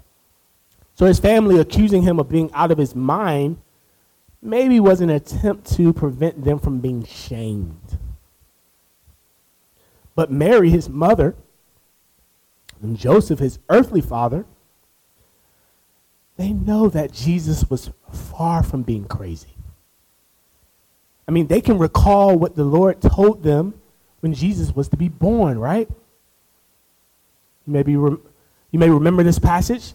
So his family accusing him of being out of his mind maybe was an attempt to prevent them from being shamed. But Mary, his mother, and Joseph, his earthly father, they know that Jesus was far from being crazy. I mean, they can recall what the Lord told them when Jesus was to be born, right? You may, be you may remember this passage.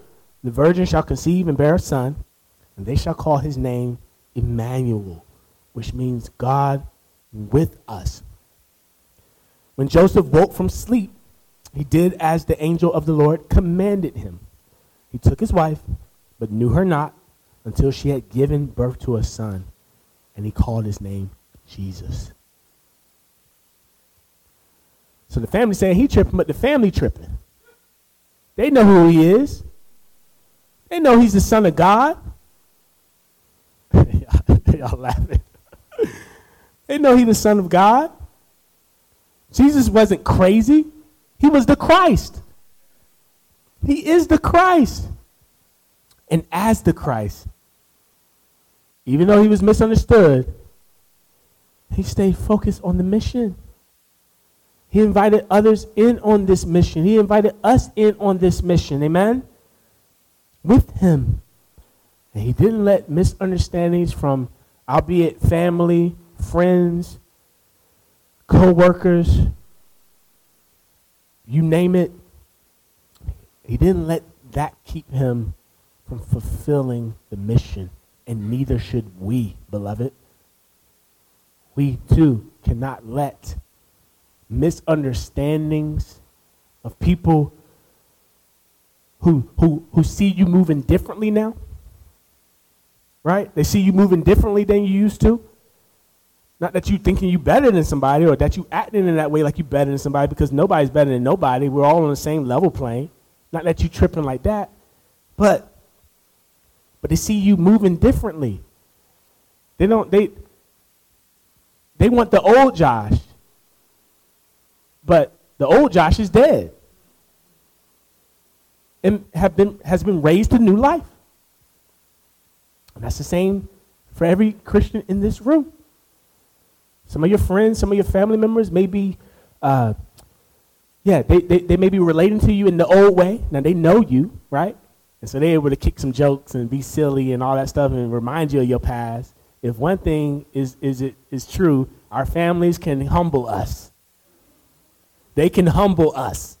the virgin shall conceive and bear a son, and they shall call his name Emmanuel, which means God with us. When Joseph woke from sleep, he did as the angel of the Lord commanded him. He took his wife, but knew her not until she had given birth to a son, and he called his name Jesus. So the family saying he tripping, but the family tripping. They know who he is. They know he's the son of God. [laughs] Y'all laughing. they know he's the son of God. Jesus wasn't crazy. He was the Christ. He is the Christ. And as the Christ, even though he was misunderstood, he stayed focused on the mission. He invited others in on this mission. He invited us in on this mission. Amen? With him. And he didn't let misunderstandings from, albeit family, friends, co workers, you name it, he didn't let that keep him from fulfilling the mission, and neither should we, beloved. We too cannot let misunderstandings of people who, who, who see you moving differently now, right? They see you moving differently than you used to. Not that you thinking you better than somebody or that you acting in that way like you better than somebody because nobody's better than nobody. We're all on the same level plane. Not that you tripping like that, but but they see you moving differently. They don't they they want the old Josh. But the old Josh is dead. And have been has been raised to new life. And that's the same for every Christian in this room. Some of your friends, some of your family members may be uh, yeah, they, they, they may be relating to you in the old way. Now they know you, right? And so they're able to kick some jokes and be silly and all that stuff and remind you of your past. If one thing is, is, it, is true, our families can humble us. They can humble us.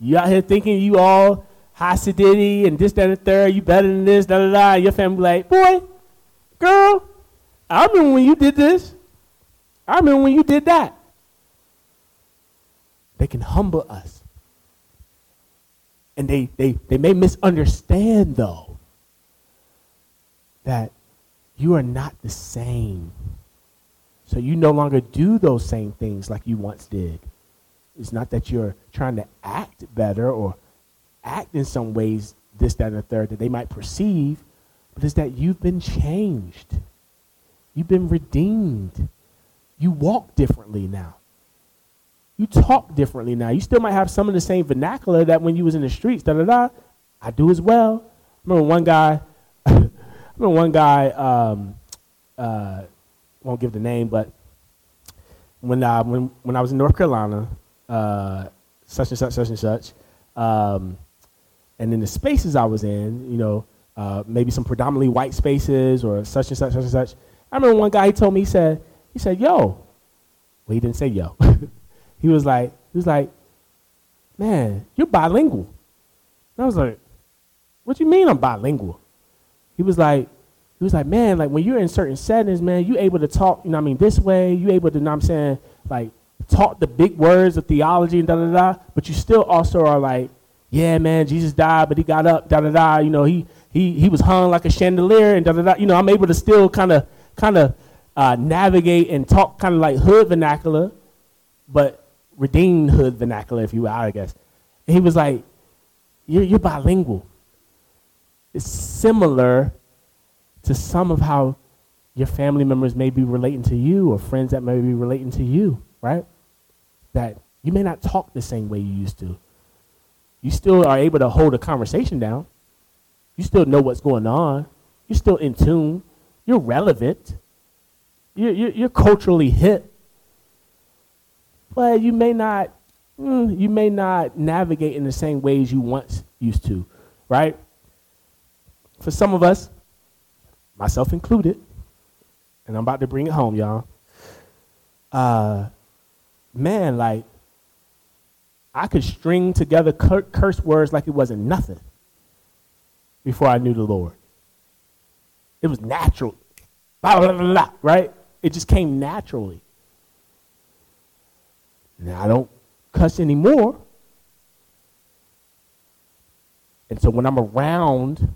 You out here thinking you all Hasidity and this, that, and the third, you better than this, da da da. Your family like, boy, girl, I remember when you did this. I remember when you did that. They can humble us. And they, they, they may misunderstand, though, that you are not the same. So you no longer do those same things like you once did. It's not that you're trying to act better or act in some ways, this, that, and the third, that they might perceive, but it's that you've been changed. You've been redeemed. You walk differently now you talk differently now. You still might have some of the same vernacular that when you was in the streets, da da da. I do as well. I remember one guy. [laughs] I remember one guy. Um, uh, won't give the name, but when uh, when when I was in North Carolina, uh, such and such, such and such, um, and in the spaces I was in, you know, uh, maybe some predominantly white spaces or such and such, such and such. I remember one guy he told me he said he said yo, well he didn't say yo. [laughs] he was like, he was like, man, you're bilingual. And I was like, What do you mean I'm bilingual? He was like, he was like, man, like when you're in certain settings, man, you able to talk, you know what I mean, this way, you able to, you know what I'm saying, like talk the big words of theology and da da da, but you still also are like, yeah, man, Jesus died, but he got up, da da da, you know, he he he was hung like a chandelier and da da da. You know, I'm able to still kind of kind of uh, navigate and talk kind of like hood vernacular, but redeemed hood vernacular, if you will, I guess. And he was like, you're, you're bilingual. It's similar to some of how your family members may be relating to you or friends that may be relating to you, right? That you may not talk the same way you used to. You still are able to hold a conversation down. You still know what's going on. You're still in tune. You're relevant. You're, you're, you're culturally hip. But you may not, mm, you may not navigate in the same ways you once used to, right? For some of us, myself included, and I'm about to bring it home, y'all. Uh, man, like, I could string together cur- curse words like it wasn't nothing before I knew the Lord. It was natural. Blah, blah, blah, blah, right? It just came naturally. Now, I don't cuss anymore. And so when I'm around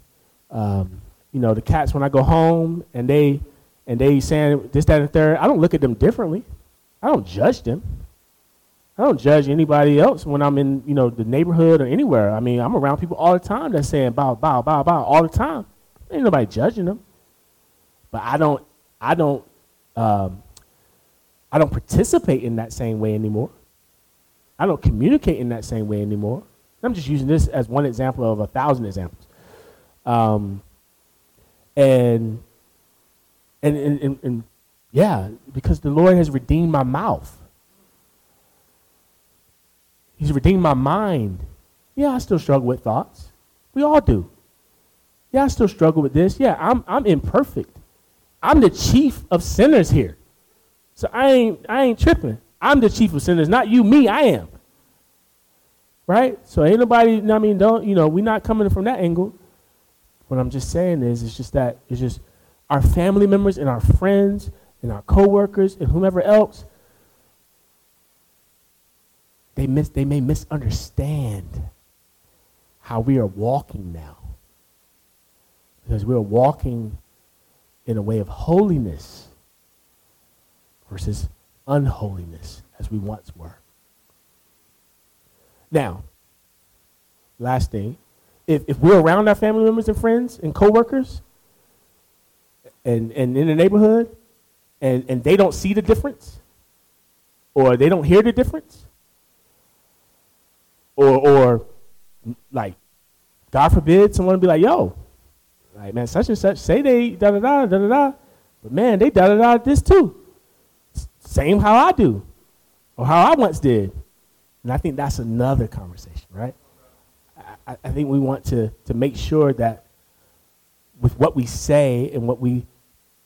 um, you know, the cats when I go home and they and they saying this, that, and third, I don't look at them differently. I don't judge them. I don't judge anybody else when I'm in, you know, the neighborhood or anywhere. I mean, I'm around people all the time that's saying bow, bow, bow, bow all the time. Ain't nobody judging them. But I don't, I don't, um, I don't participate in that same way anymore. I don't communicate in that same way anymore. I'm just using this as one example of a thousand examples. Um, and, and, and, and, and yeah, because the Lord has redeemed my mouth. He's redeemed my mind. Yeah, I still struggle with thoughts. We all do. Yeah, I still struggle with this. Yeah, I'm, I'm imperfect. I'm the chief of sinners here. So I ain't, I ain't tripping. I'm the chief of sinners, not you, me, I am. Right? So ain't nobody, I mean, don't, you know, we're not coming from that angle. What I'm just saying is, it's just that it's just our family members and our friends and our coworkers and whomever else. They miss. They may misunderstand how we are walking now, because we are walking in a way of holiness versus unholiness as we once were. Now, last thing, if, if we're around our family members and friends and coworkers and, and in the neighborhood and, and they don't see the difference or they don't hear the difference or, or like, God forbid someone be like, yo, like, man, such and such say they da da da da da da, but man, they da da da this too. Same how I do or how I once did. And I think that's another conversation, right? I, I think we want to, to make sure that with what we say and what we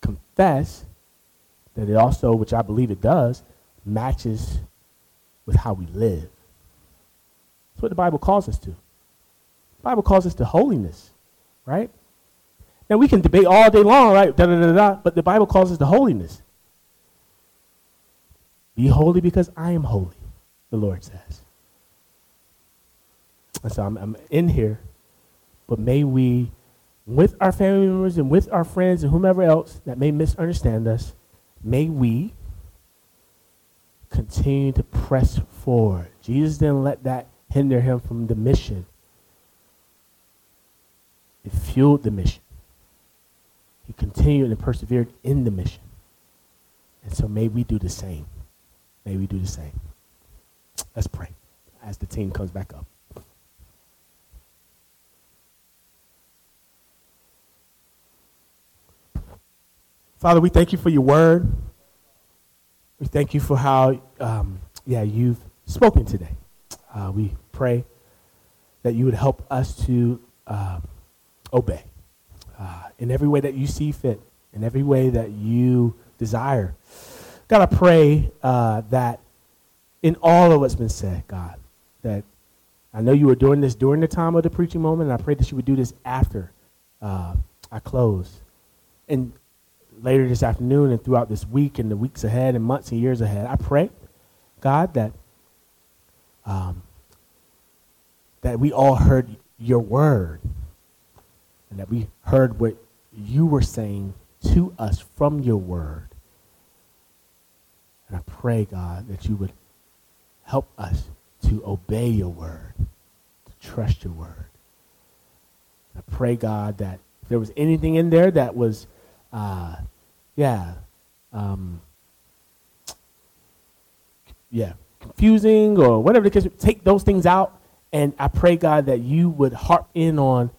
confess, that it also, which I believe it does, matches with how we live. That's what the Bible calls us to. The Bible calls us to holiness, right? Now we can debate all day long, right? Da, da, da, da, but the Bible calls us to holiness. Be holy because I am holy, the Lord says. And so I'm, I'm in here, but may we, with our family members and with our friends and whomever else that may misunderstand us, may we continue to press forward. Jesus didn't let that hinder him from the mission. It fueled the mission. He continued and persevered in the mission. And so may we do the same. May we do the same. Let's pray as the team comes back up. Father, we thank you for your word. We thank you for how, um, yeah, you've spoken today. Uh, we pray that you would help us to uh, obey uh, in every way that you see fit, in every way that you desire. God, I pray uh, that in all of what's been said, God, that I know you were doing this during the time of the preaching moment, and I pray that you would do this after uh, I close. And later this afternoon and throughout this week and the weeks ahead and months and years ahead, I pray, God, that um, that we all heard your word and that we heard what you were saying to us from your word. And I pray, God, that you would help us to obey your word, to trust your word. I pray, God, that if there was anything in there that was, uh, yeah, um, yeah, confusing or whatever the case, take those things out. And I pray, God, that you would harp in on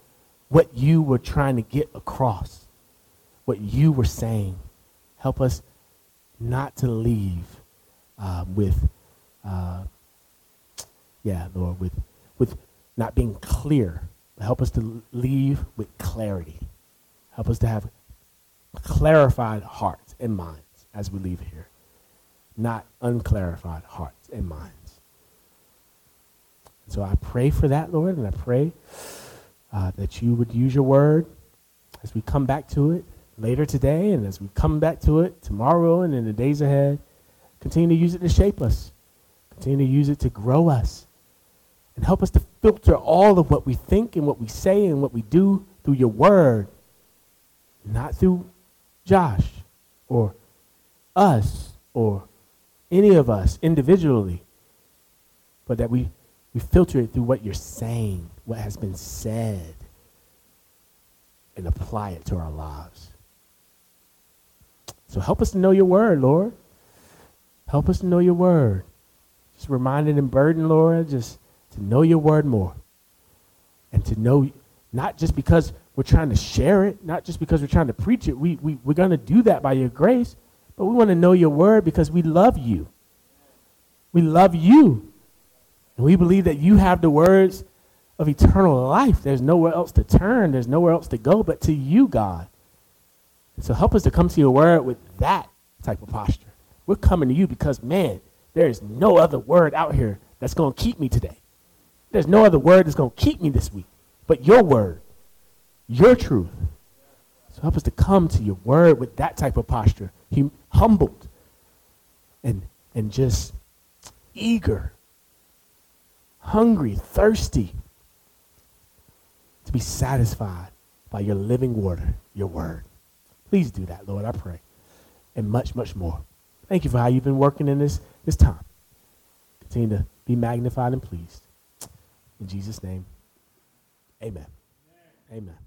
what you were trying to get across, what you were saying. Help us not to leave uh, with, uh, yeah, Lord, with, with not being clear. Help us to leave with clarity. Help us to have clarified hearts and minds as we leave here, not unclarified hearts and minds. So I pray for that, Lord, and I pray uh, that you would use your word as we come back to it later today and as we come back to it tomorrow and in the days ahead. Continue to use it to shape us, continue to use it to grow us, and help us to filter all of what we think and what we say and what we do through your word, not through Josh or us or any of us individually, but that we, we filter it through what you're saying, what has been said, and apply it to our lives. So help us to know your word, Lord. Help us to know your word. Just reminded and burdened, Lord, just to know your word more. And to know, not just because we're trying to share it, not just because we're trying to preach it. We, we, we're going to do that by your grace, but we want to know your word because we love you. We love you. And we believe that you have the words of eternal life. There's nowhere else to turn, there's nowhere else to go but to you, God. So help us to come to your word with that type of posture. We're coming to you because, man, there is no other word out here that's going to keep me today. There's no other word that's going to keep me this week but your word your truth. So help us to come to your word with that type of posture, hum- humbled and, and just eager, hungry, thirsty to be satisfied by your living water, your word. Please do that, Lord, I pray. And much, much more. Thank you for how you've been working in this, this time. Continue to be magnified and pleased. In Jesus' name, amen. Amen.